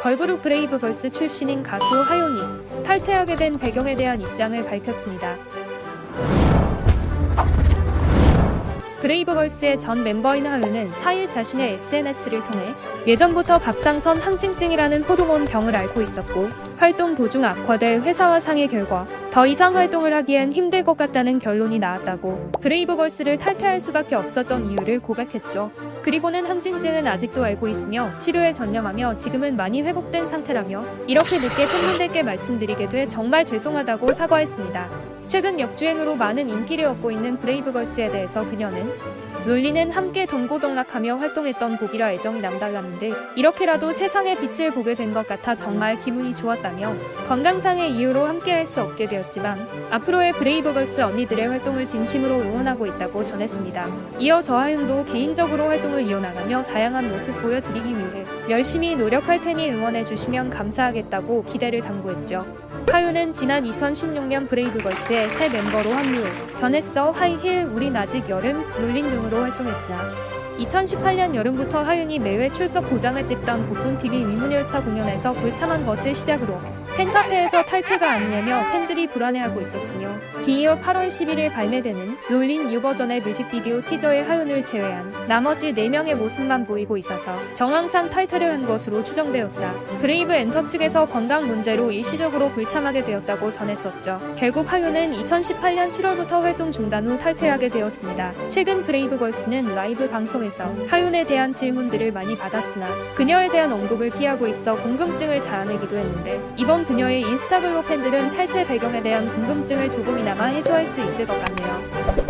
걸그룹 브레이브걸스 출신인 가수 하윤이 탈퇴하게 된 배경에 대한 입장을 밝혔습니다. 브레이브걸스의 전 멤버인 하윤은 4일 자신의 SNS를 통해 예전부터 갑상선 항진증이라는 호르몬 병을 앓고 있었고 활동 도중 악화돼 회사와 상의 결과 더 이상 활동을 하기엔 힘들 것 같다는 결론이 나왔다고 브레이브걸스를 탈퇴할 수밖에 없었던 이유를 고백했죠. 그리고는 항진증은 아직도 앓고 있으며 치료에 전념하며 지금은 많이 회복된 상태라며 이렇게 늦게 팬분들께 말씀드리게 돼 정말 죄송하다고 사과했습니다. 최근 역주행으로 많은 인기를 얻고 있는 브레이브걸스에 대해서 그녀는 롤린은 함께 동고동락하며 활동했던 곡이라 애정이 남달랐는데 이렇게라도 세상의 빛을 보게 된 것 같아 정말 기분이 좋았다며 건강상의 이유로 함께 할 수 없게 되었지만 앞으로의 브레이브걸스 언니들의 활동을 진심으로 응원하고 있다고 전했습니다. 이어 저 하윤도 개인적으로 활동을 이어나가며 다양한 모습 보여드리기 위해 열심히 노력할 테니 응원해 주시면 감사하겠다고 기대를 당부했죠. 하윤은 지난 2016년 브레이브걸스의 새 멤버로 합류. 변했어, 하이힐, 우린 아직 여름, 롤린 등으로 활동했으나 2018년 여름부터 하윤이 매회 출석 도장을 찍던 국군TV 위문열차 공연에서 불참한 것을 시작으로 팬카페에서 탈퇴가 아니냐며 팬들이 불안해하고 있었으며 뒤이어 8월 11일 발매되는 롤린 new 버전의 뮤직비디오 티저에 하윤을 제외한 나머지 4명의 모습만 보이고 있어서 정황상 탈퇴를 한 것으로 추정되었으나 브레이브 엔터 측에서 건강 문제로 일시적으로 불참하게 되었다고 전했었죠. 결국 하윤은 2018년 7월부터 활동 중단 후 탈퇴하게 되었습니다. 최근 브레이브걸스는 라이브 방송에서 하윤에 대한 질문들을 많이 받았으나 그녀에 대한 언급을 피하고 있어 궁금증을 자아내기도 했는데 이번 그녀의 인스타글로 팬들은 탈퇴 배경에 대한 궁금증을 조금이나마 해소할 수 있을 것 같네요.